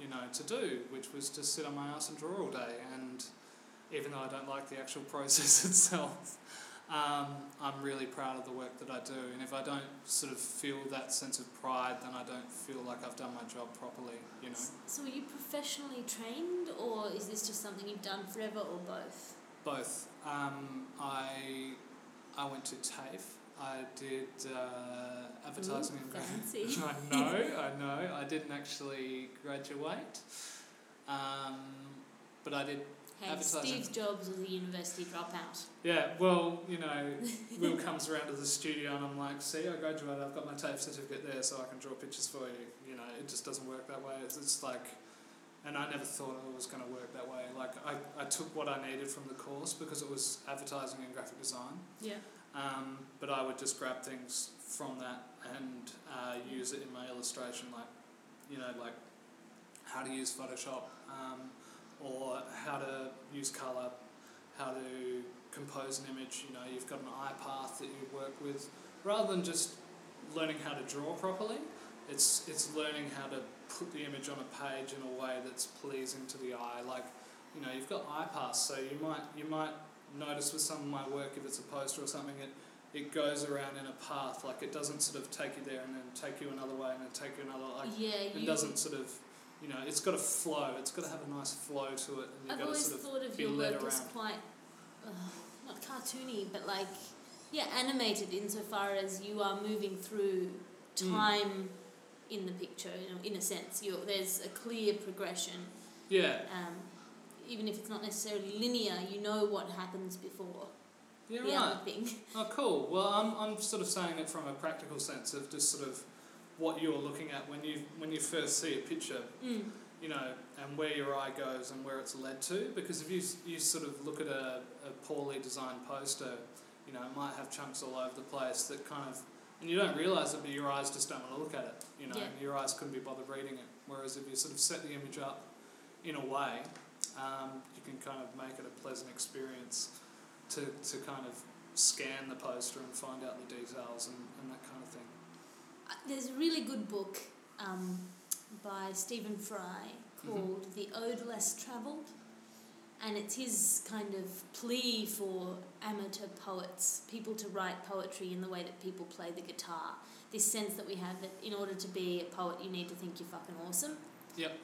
you know, to do, which was to sit on my ass and draw all day. And even though I don't like the actual *laughs* process itself, um, I'm really proud of the work that I do. And if I don't sort of feel that sense of pride, then I don't feel like I've done my job properly, you know. So are you professionally trained or is this just something you've done forever or both? Both. Um, I I went to TAFE. I did uh, advertising Ooh, and graphic. *laughs* I know, I know. I didn't actually graduate, um, but I did. Hey. Steve Jobs was a university dropout. Yeah, well, you know, *laughs* Wil comes around to the studio and I'm like, see, I graduated. I've got my TAFE certificate there, so I can draw pictures for you. You know, it just doesn't work that way. It's, it's like, and I never thought it was going to work that way. Like, I, I took what I needed from the course because it was advertising and graphic design. Yeah. Um, but I would just grab things from that and uh, use it in my illustration, like you know, like how to use Photoshop, um, or how to use color, how to compose an image. You know, you've got an eye path that you work with, rather than just learning how to draw properly. It's it's learning how to put the image on a page in a way that's pleasing to the eye. Like, you know, you've got eye paths, so you might you might notice with some of my work if it's a poster or something it it goes around in a path like it doesn't sort of take you there and then take you another way and then take you another like yeah, it doesn't sort of you know it's got a flow it's got to have a nice flow to it and I've always sort of thought of your work as quite, uh, not cartoony, but like, yeah, animated insofar as you are moving through Mm. In the picture. You know, in a sense, you there's a clear progression. yeah Um, even if it's not necessarily linear, you know what happens before yeah the right other thing. *laughs* oh cool well I'm, I'm sort of saying it from a practical sense of just sort of what you're looking at when you when you first see a picture Mm. you know, and where your eye goes and where it's led to. Because if you, you sort of look at a, a poorly designed poster, you know, it might have chunks all over the place that kind of and you don't realise it, but your eyes just don't want to look at it. You know, Yeah. your eyes couldn't be bothered reading it. Whereas if you sort of set the image up in a way, um, you can kind of make it a pleasant experience to, to kind of scan the poster and find out the details and, and that kind of thing. Uh, There's a really good book um, by Stephen Fry called The Ode Less Travelled. And it's his kind of plea for amateur poets, people to write poetry in the way that people play the guitar. This sense that we have that in order to be a poet, you need to think you're fucking awesome. Yep.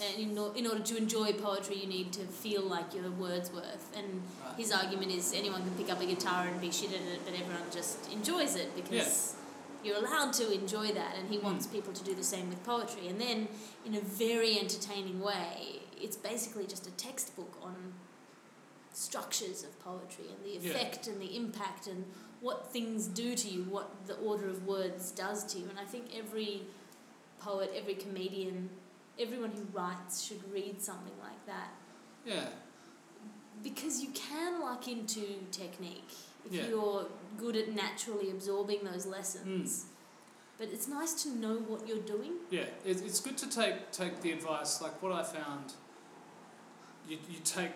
And in, in order to enjoy poetry, you need to feel like you're Wordsworth. And Right. his argument is anyone can pick up a guitar and be shit at it, but everyone just enjoys it because you're allowed to enjoy that. And he wants hmm. people to do the same with poetry. And then, in a very entertaining way, it's basically just a textbook on structures of poetry and the Yeah. effect and the impact and what things do to you, what the order of words does to you. And I think every poet, every comedian, everyone who writes should read something like that Yeah. because you can luck into technique if Yeah. you're good at naturally absorbing those lessons. Hmm. But it's nice to know what you're doing. Yeah, it, it's good to take take the advice. Like what I found, you you take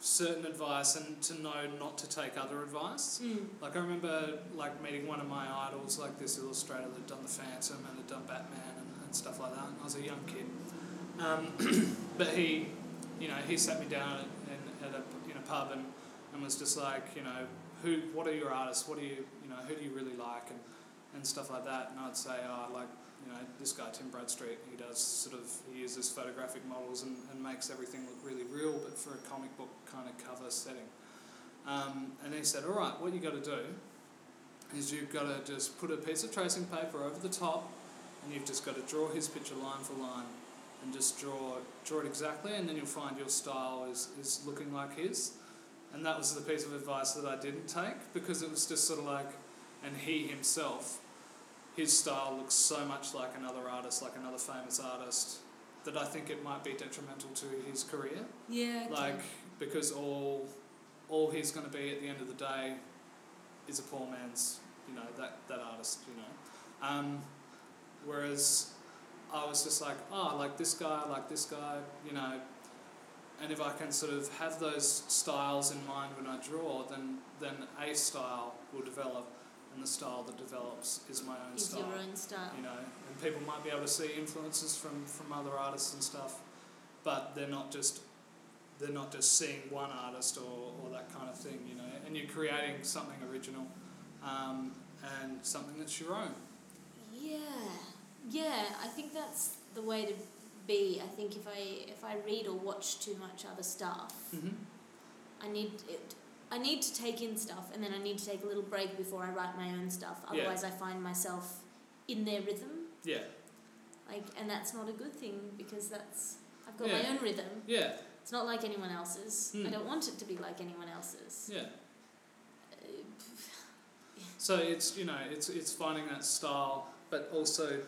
certain advice and to know not to take other advice. Like I remember like meeting one of my idols, like this illustrator that had done the Phantom and had done Batman and, and stuff like that. And I was a young kid, um, *clears throat* but he, you know, he sat me down in, at a in a pub and, and was just like, you know, who, what are your artists? What do you, you know, who do you really like and and stuff like that. And I'd say, oh, I like you know, this guy Tim Bradstreet, he does sort of he uses photographic models and, and makes everything look really real, but for a comic book kind of cover setting. Um, and he said, all right, what you got to do is you've got to just put a piece of tracing paper over the top, and you've just got to draw his picture line for line, and just draw draw it exactly, and then you'll find your style is, is looking like his. And that was the piece of advice that I didn't take because it was just sort of like, and he himself, his style looks so much like another artist, like another famous artist, that I think it might be detrimental to his career. Yeah. okay. Like because all all he's going to be at the end of the day is a poor man's, you know, that that artist, you know. Um, whereas I was just like, oh, I like this guy, I like this guy, you know. And if I can sort of have those styles in mind when I draw, then then a style will develop, and the style that develops is my own is style your own style. you know, and people might be able to see influences from, from other artists and stuff, but they're not just they're not just seeing one artist or, or that kind of thing, you know, and you're creating something original um, and something that's your own. Yeah, yeah. I think that's the way to be. I think if I if I read or watch too much other stuff, Mm-hmm. I need it. I need to take in stuff, and then I need to take a little break before I write my own stuff. Yeah. Otherwise, I find myself in their rhythm, Yeah, like, and that's not a good thing because that's I've got Yeah. my own rhythm. yeah, It's not like anyone else's. I Hmm. don't want it to be like anyone else's. yeah. Uh, So it's you know it's it's finding that style, but also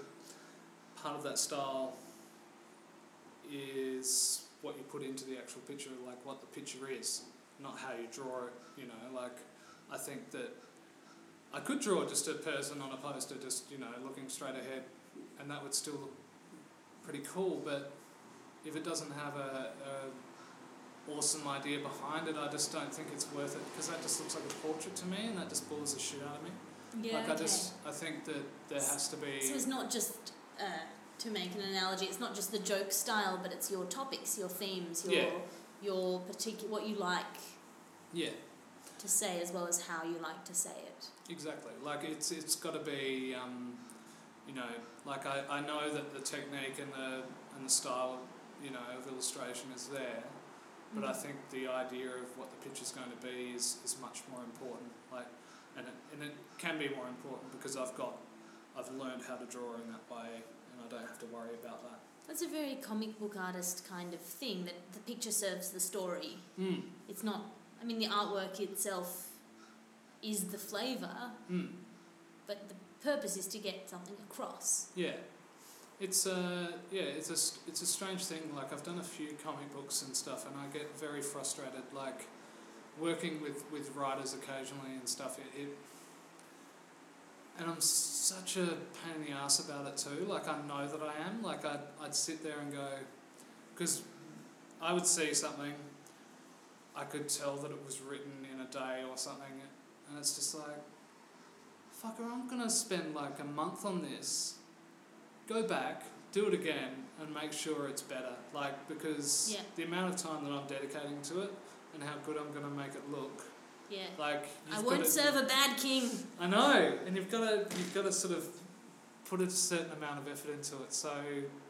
part of that style is what you put into the actual picture, like what the picture is, not how you draw it. You know, like I think that I could draw just a person on a poster, just you know looking straight ahead, and that would still look pretty cool. But if it doesn't have a, a awesome idea behind it, I just don't think it's worth it because that just looks like a portrait to me, and that just bores the shit out of me. yeah. like okay. I just, I think that there has to be. So it's not just uh, to make an analogy. It's not just the joke style, but it's your topics, your themes, your Yeah. your particular what you like yeah, to say as well as how you like to say it. exactly. Like it's it's got to be, um, you know, like I, I know that the technique and the and the style, you know, of illustration is there, but I Mhm. think the idea of what the picture's going to be is, is much more important. Like, and it, and it can be more important because I've got, I've learned how to draw in that way, and I don't have to worry about that. That's a very comic book artist kind of thing. That the picture serves the story. Mm. It's not. I mean, the artwork itself is the flavour, Mm. but the purpose is to get something across. Yeah, it's a yeah, it's a it's a strange thing. Like I've done a few comic books and stuff, and I get very frustrated. Like working with with writers occasionally and stuff. It, it and I'm such a pain in the ass about it too. Like I know that I am. Like I'd I'd sit there and go, because I would see something. I could tell that it was written in a day or something, and it's just like, fucker, I'm gonna spend like a month on this. Go back, do it again, and make sure it's better. Like because Yeah. the amount of time that I'm dedicating to it and how good I'm gonna make it look. Yeah. Like I won't gotta- serve a bad king. I know, and you've got to you've got to sort of put a certain amount of effort into it. So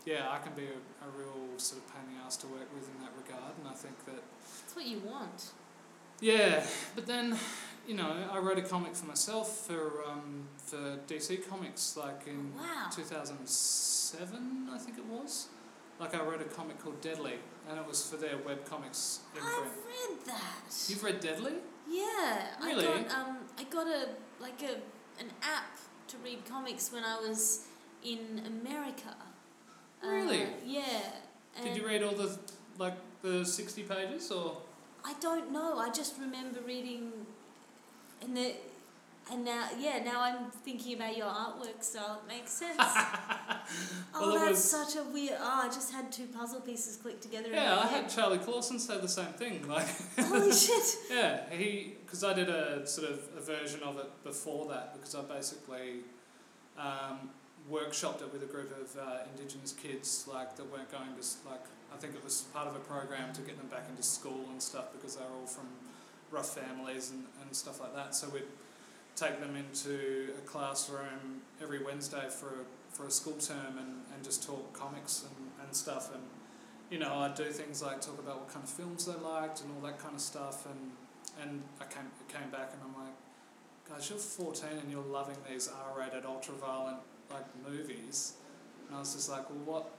yeah, I can be a, a real sort of pain in the ass to work with in that regard, and I think that That's what you want. yeah. But then, you know, I wrote a comic for myself for um, for DC Comics like in Wow. two thousand seven, I think it was. Like I wrote a comic called Deadly, and it was for their web comics I've read that. You've read Deadly? Yeah, Really? I got um, I got a like a an app to read comics when I was in America. Really? Uh, yeah. Did you read all the like the sixty pages or? I don't know. I just remember reading, and the, and now yeah, now I'm thinking about your artwork so It makes sense. *laughs* oh, Well, it that's was- such a weird. Oh, I just had two puzzle pieces clicked together. in Yeah, I head. had Charlie Clausen say the same thing. Like, Holy *laughs* shit! yeah, he because I did a sort of a version of it before that because I basically um, workshopped it with a group of uh, Indigenous kids like that weren't going to like I think it was part of a program to get them back into school and stuff because they were all from rough families and, and stuff like that. So we'd take them into a classroom every Wednesday for a, for a school term and, and just talk comics and, and stuff and you know, I'd do things like talk about what kind of films they liked and all that kind of stuff. And and I came came back and I'm like, guys, you're 14 and you're loving these R-rated, ultra-violent like movies. And I was just like, well, what?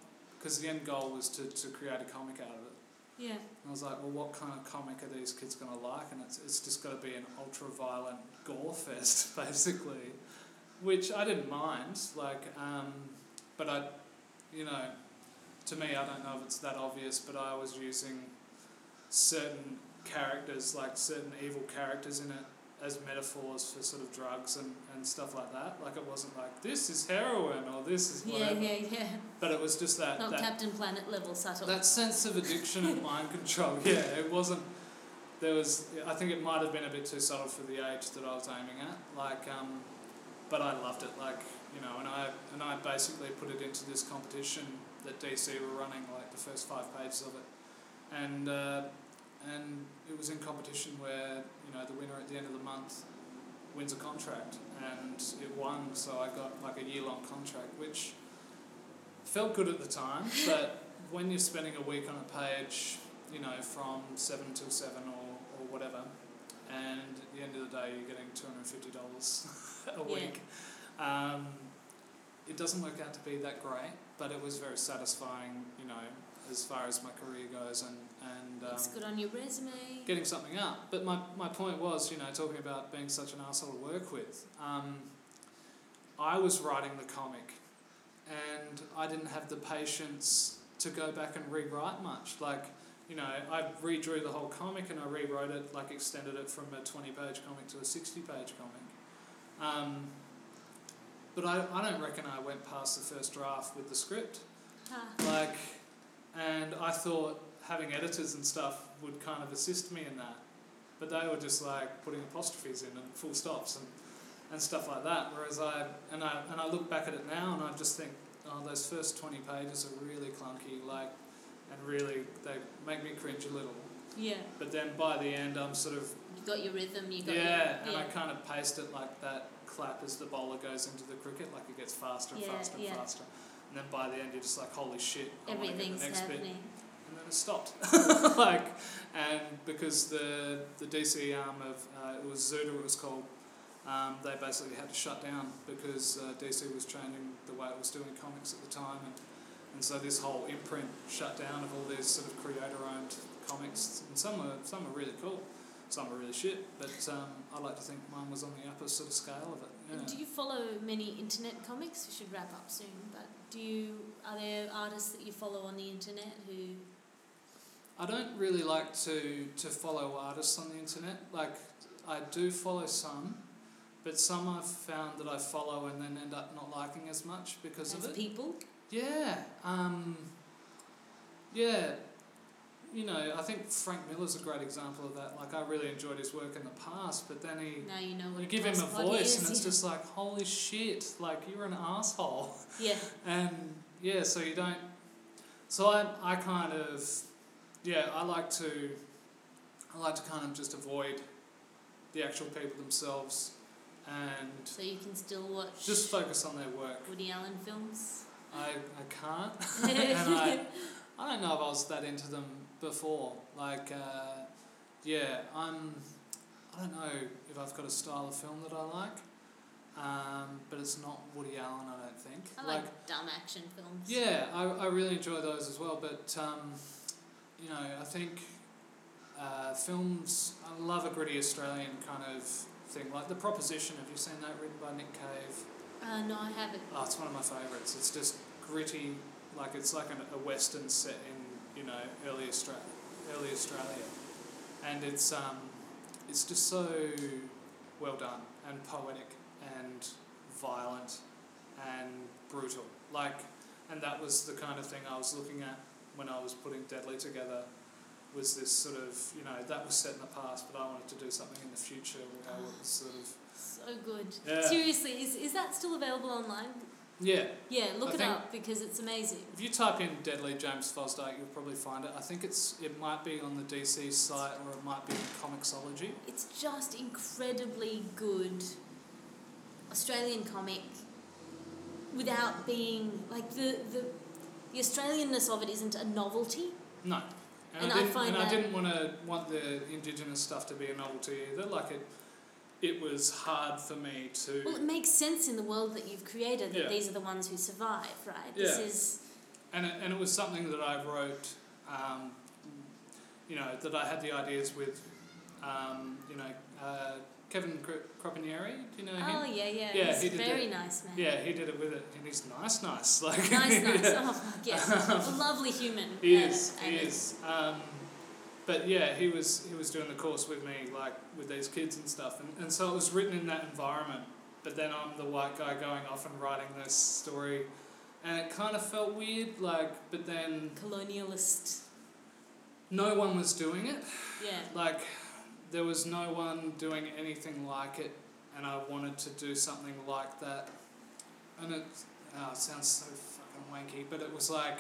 Because the end goal was to, to create a comic out of it. Yeah. And I was like, well, what kind of comic are these kids going to like? And it's, it's just got to be an ultra-violent gore fest, *laughs* basically, which I didn't mind. Like, um, but I, you know, to me, I don't know if it's that obvious, but I was using certain characters, like certain evil characters in it, as metaphors for sort of drugs and, and stuff like that. Like, it wasn't like, this is heroin or this is Yeah, yeah, yeah. But it was just that. Not that Captain Planet level subtle. that sense of addiction and *laughs* mind control, yeah, it wasn't. There was, I think it might have been a bit too subtle for the age that I was aiming at. Like, um, but I loved it. Like, you know, and I and I basically put it into this competition that DC were running, like the first five pages of it, and uh, and it was in competition where you know the winner at the end of the month wins a contract, and it won. So I got like a year long contract, which felt good at the time, *laughs* but when you're spending a week on a page, you know, from seven till seven or, or whatever, and at the end of the day you're getting two hundred and fifty dollars *laughs* a Yeah. week. Um, it doesn't work out to be that great, but it was very satisfying, you know, as far as my career goes, and and um, Looks good on your resume. getting something up. But my, my point was, you know, talking about being such an asshole to work with. Um, I was writing the comic, and I didn't have the patience to go back and rewrite much. Like, you know, I redrew the whole comic and I rewrote it, like extended it from a twenty page comic to a sixty page comic. Um, but I, I don't reckon I went past the first draft with the script. Ah, Like, and I thought having editors and stuff would kind of assist me in that. But they were just like putting apostrophes in and full stops and, and stuff like that. Whereas I and I and I look back at it now and I just think, oh, those first twenty pages are really clunky, like, and really they make me cringe a little. yeah. But then by the end, I'm sort of You got your rhythm. You got yeah, your, and I kind of paste it like that clap as the bowler goes into the cricket, like it gets faster and Yeah, faster and yeah. faster. And then by the end, you're just like, holy shit, I wanna get the Everything's next bit happening. and then it stopped. *laughs* like, and because the the DC arm of uh, it was Zuda, it was called. Um, they basically had to shut down because uh, DC was changing the way it was doing comics at the time, and, and so this whole imprint shut down of all these sort of creator-owned comics, and some were some were really cool, some were really shit, but um, I like to think mine was on the upper sort of scale of it. Yeah. Do you follow many internet comics? We should wrap up soon. But do you? Are there artists that you follow on the internet who? I don't really like to, to follow artists on the internet. Like, I do follow some, but some I've found that I follow and then end up not liking as much because As of it. people. Yeah. Um, yeah. You know, I think Frank Miller's a great example of that. Like, I really enjoyed his work in the past, but then he. Now you know what You give him a voice, is, and it's yeah. just like, holy shit! Like you're an asshole, yeah. *laughs* and yeah, so you don't. So I, I kind of, yeah, I like to, I like to kind of just avoid the actual people themselves, and So you can still watch just focus on their work. Woody Allen films. I, I can't, *laughs* *laughs* and I, I don't know if I was that into them before. Like, uh, yeah, I'm. I don't know if I've got a style of film that I like, um, but it's not Woody Allen. I don't think. I like, dumb action films. yeah, I, I really enjoy those as well. But um, you know, I think uh, films. I love a gritty Australian kind of thing, like The Proposition. Have you seen that? Written by Nick Cave. Uh, no, I haven't. Oh, it's one of my favourites. It's just gritty, like it's like an, a western set in you know early Australia, early Australia, and it's um, it's just so well done and poetic and violent and brutal. Like, and that was the kind of thing I was looking at when I was putting Deadly together. Was this sort of you know that was set in the past, but I wanted to do something in the future where I was sort of So good. Yeah. Seriously, is, is that still available online? Yeah Yeah, look I it up because it's amazing. If you type in Deadly James Fosdike, you'll probably find it. I think it's it might be on the DC site or it might be in Comixology. It's just incredibly good Australian comic without being like the the the Australianness of it isn't a novelty. No, and, And I I didn't find and I didn't want to want the indigenous stuff to be a novelty either. Like it, it was hard for me to. Well, it makes sense in the world that you've created that Yeah. these are the ones who survive, right? This Yeah. is and it, and it was something that I wrote, um, you know, that I had the ideas with, um, you know, uh, Kevin Cro- Kropinyeri. Do you know him? oh yeah yeah, Yeah, he's he did very that. nice man. Yeah, he did it with it, and he's nice, nice. Like nice nice. yeah. *laughs* Oh *laughs* a lovely human. He is. He is. Um, but yeah, he was he was doing the course with me, like with these kids and stuff, and, and so it was written in that environment. But then I'm the white guy going off and writing this story, and it kind of felt weird. Like, but then Colonialist. no one was doing it. Yeah. Like, there was no one doing anything like it, and I wanted to do something like that. And it, oh, it sounds so fucking wanky, but it was like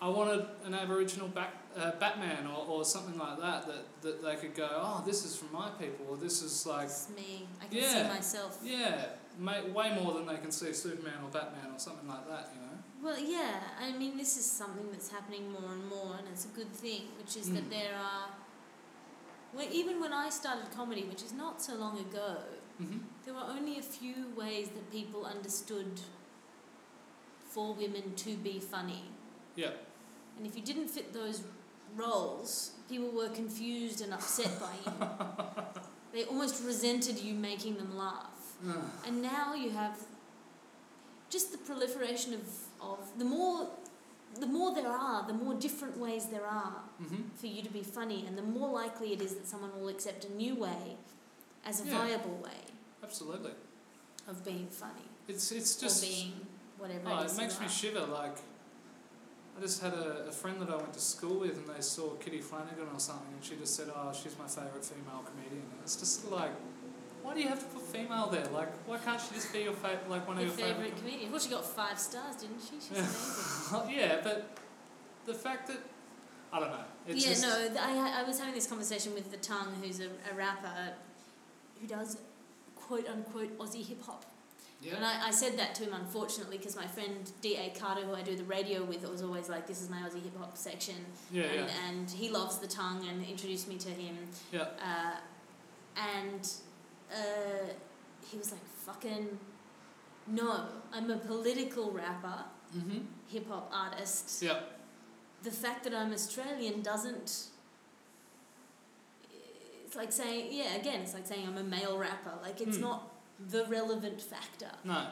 I wanted an Aboriginal back, uh, Batman or, or something like that, that that they could go, oh, this is from my people, or this is like, It's me. I can Yeah. see myself. yeah, ma- way more than they can see Superman or Batman or something like that, you know? Well, yeah. I mean, this is something that's happening more and more, and it's a good thing, which is that Mm. there are. Well, even when I started comedy, which is not so long ago, Mm-hmm. there were only a few ways that people understood for women to be funny. Yeah. And if you didn't fit those roles, people were confused and upset by you. *laughs* they almost resented you making them laugh. And now you have just the proliferation of, of the more the more there are, the more different ways there are mm-hmm. for you to be funny, and the more likely it is that someone will accept a new way as a Yeah. viable way Absolutely. of being funny It's it's or just. being whatever Oh, it makes me shiver. Like, I just had a, a friend that I went to school with, and they saw Kitty Flanagan or something, and she just said, "Oh, she's my favourite female comedian." And it's just like, why do you have to put female there? Like, why can't she just be your fa- like one of Your your favourite favourite? comedian. Well, she got five stars, didn't she? She's *laughs* amazing. yeah, but the fact that I don't know. It's yeah, just, no, I, I was having this conversation with The Tongue, who's a, a rapper who does quote unquote Aussie hip hop. And I, I said that to him, unfortunately, because my friend D.A. Carter, who I do the radio with, was always like, this is my Aussie hip hop section. Yeah, and, yeah, and he loves The Tongue and introduced me to him. yeah. Uh, and uh, he was like, fucking, no, I'm a political rapper, Mhm. hip hop artist. Yeah. The fact that I'm Australian doesn't. It's like saying, yeah, again, it's like saying I'm a male rapper. Like, it's Hmm. not the relevant factor. No.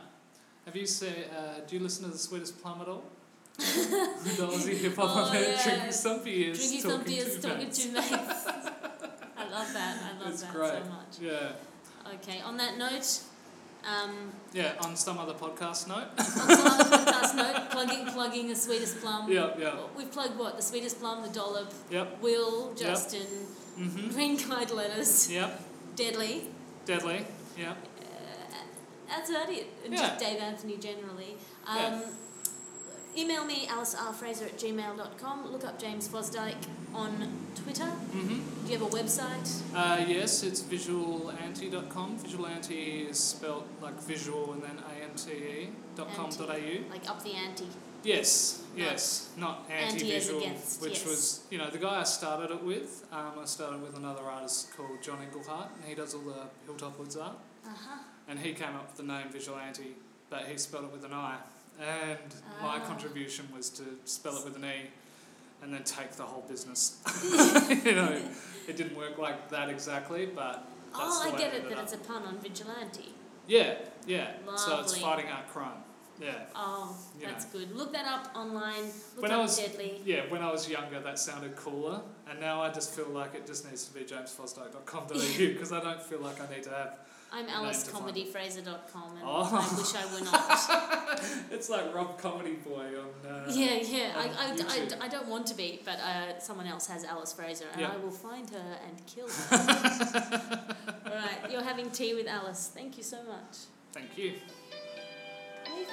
Have you seen? Uh, do you listen to the Sweetest Plum at all? *laughs* the Aussie hip hop Oh, yeah. drinking some beers, Drinking talking some beers, talking to mates. I love that. I love It's that great. so much. Yeah. Okay. On that note, um, Yeah, on some other podcast note. on some other podcast note, plugging plugging the sweetest plum. yeah, yeah, We've plugged what? The sweetest plum, the dollop, yep, Wil, Justin, mhm, Green Guide letters, yep, deadly. deadly, yeah, That's about it. Yeah. Just Dave Anthony generally. Um, Yeah. Email me, alicerfraser at gmail.com. Look up James Fosdike on Twitter. mhm. Do you have a website? Uh, yes, it's visualante.com. Visualante is spelled like visual and then A-N-T-E dot com dot au. Like up the ante. Yes, yes, not Anti as anti-visual, against, which yes. was, you know, the guy I started it with. Um, I started with another artist called John Englehart, and he does all the Hilltop Hoods art. Uh huh. And he came up with the name vigilante, but he spelled it with an I. And my Ah. contribution was to spell it with an E, and then take the whole business. *laughs* *laughs* you know, it didn't work like that exactly, but that's Oh, I get I it that up. it's a pun on vigilante. Yeah, yeah. Lovely. So it's fighting art crime. Yeah. Oh, You that's know. good. Look that up online. Look When I was- Deadly. Yeah, when I was younger, that sounded cooler, and now I just feel like it just needs to be jamesfosdyke.com.au *laughs* because I don't feel like I need to have. I'm alicecomedyfraser.com and Oh. I wish I were not. *laughs* It's like Rob Comedy Boy on. Uh, yeah, yeah. I, on I, I, YouTube. I don't want to be, but uh, someone else has Alice Fraser and Yeah. I will find her and kill *laughs* her. All right, you're having tea with Alice. Thank you so much. Thank you. Perfect.